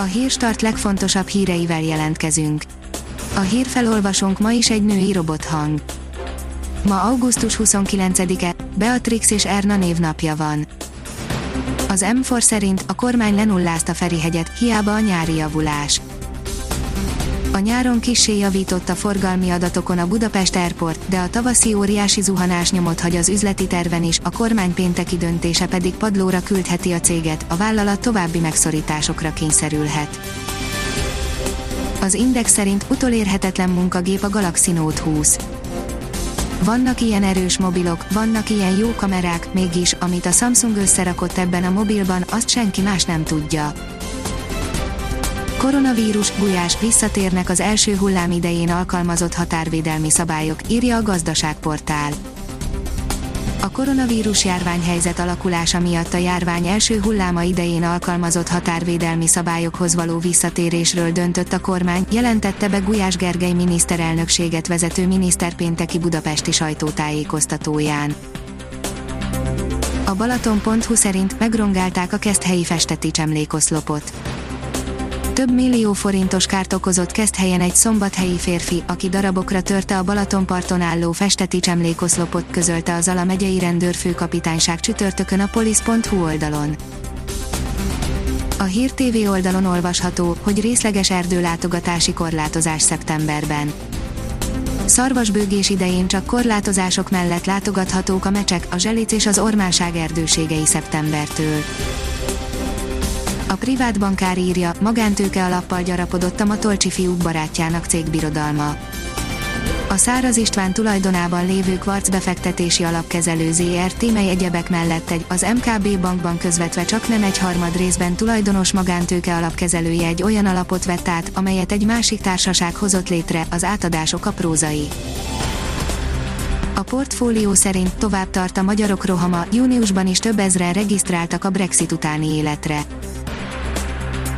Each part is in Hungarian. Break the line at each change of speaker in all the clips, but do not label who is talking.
A hírstart legfontosabb híreivel jelentkezünk. A hírfelolvasónk ma is egy női robothang. Ma augusztus 29-e, Beatrix és Erna névnapja van. Az M4 szerint a kormány lenullázta Ferihegyet, hiába a nyári javulás. A nyáron kissé javított a forgalmi adatokon a Budapest Airport, de a tavaszi óriási zuhanás nyomot hagy az üzleti terven is, a kormány pénteki döntése pedig padlóra küldheti a céget, a vállalat további megszorításokra kényszerülhet. Az Index szerint utolérhetetlen munkagép a Galaxy Note 20. Vannak ilyen erős mobilok, vannak ilyen jó kamerák, mégis, amit a Samsung összerakott ebben a mobilban, azt senki más nem tudja. Koronavírus, gulyás, visszatérnek az első hullám idején alkalmazott határvédelmi szabályok, írja a gazdaságportál. A koronavírus járványhelyzet alakulása miatt a járvány első hulláma idején alkalmazott határvédelmi szabályokhoz való visszatérésről döntött a kormány, jelentette be Gulyás Gergely miniszterelnökséget vezető miniszter pénteki budapesti sajtótájékoztatóján. A Balaton.hu szerint megrongálták a keszthelyi festetics emlékoszlopot több millió forintos kárt okozott helyen egy szombathelyi férfi, aki darabokra törte a Balatonparton álló festetics emlékoszlopot, közölte az Ala megyei rendőrfőkapitányság csütörtökön a polisz.hu oldalon. A Hír TV oldalon olvasható, hogy részleges erdőlátogatási korlátozás szeptemberben. Szarvasbőgés idején csak korlátozások mellett látogathatók a mecsek, a zselic és az ormánság erdőségei szeptembertől. A privát bankár írja, magántőke alappal gyarapodott a Matolcsi fiúk barátjának cégbirodalma. A Száraz István tulajdonában lévő Kvarc befektetési alapkezelő ZRT, mely egyebek mellett egy, az MKB bankban közvetve csak nem egy harmad részben tulajdonos magántőke alapkezelője egy olyan alapot vett át, amelyet egy másik társaság hozott létre, az átadások a prózai. A portfólió szerint tovább tart a magyarok rohama, júniusban is több ezren regisztráltak a Brexit utáni életre.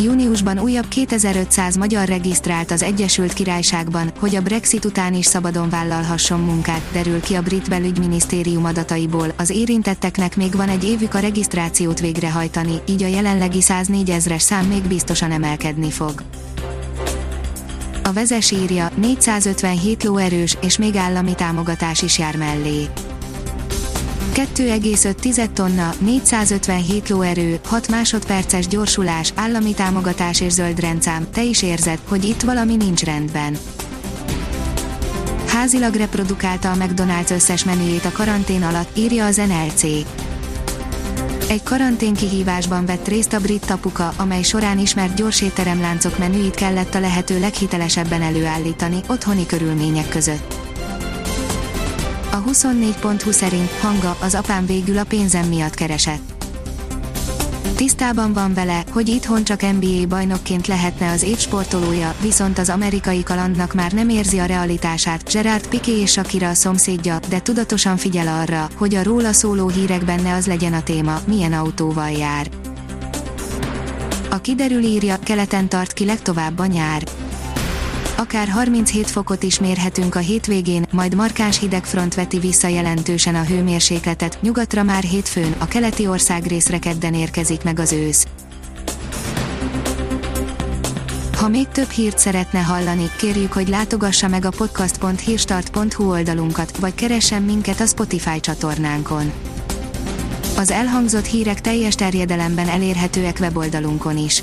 Júniusban újabb 2500 magyar regisztrált az Egyesült Királyságban, hogy a Brexit után is szabadon vállalhasson munkát, derül ki a brit belügyminisztérium adataiból. Az érintetteknek még van egy évük a regisztrációt végrehajtani, így a jelenlegi 104 ezres szám még biztosan emelkedni fog. A vezes írja, 457 lóerős, és még állami támogatás is jár mellé 2,5 tonna, 457 lóerő, 6 másodperces gyorsulás, állami támogatás és zöld rendszám, te is érzed, hogy itt valami nincs rendben. Házilag reprodukálta a McDonald's összes menüjét a karantén alatt, írja az NLC. Egy karantén kihívásban vett részt a brit tapuka, amely során ismert gyorsétteremláncok menüit kellett a lehető leghitelesebben előállítani, otthoni körülmények között. A 24.20 szerint hanga az apám végül a pénzem miatt keresett. Tisztában van vele, hogy itthon csak NBA bajnokként lehetne az év sportolója, viszont az amerikai kalandnak már nem érzi a realitását. Gerard Piqué és Shakira a szomszédja, de tudatosan figyel arra, hogy a róla szóló hírekben ne az legyen a téma, milyen autóval jár. A kiderül írja, keleten tart ki legtovább a nyár akár 37 fokot is mérhetünk a hétvégén, majd markáns hidegfront veti vissza jelentősen a hőmérsékletet, nyugatra már hétfőn, a keleti országrészre kedden érkezik meg az ősz. Ha még több hírt szeretne hallani, kérjük, hogy látogassa meg a podcast.hírstart.hu oldalunkat, vagy keressen minket a Spotify csatornánkon. Az elhangzott hírek teljes terjedelemben elérhetőek weboldalunkon is.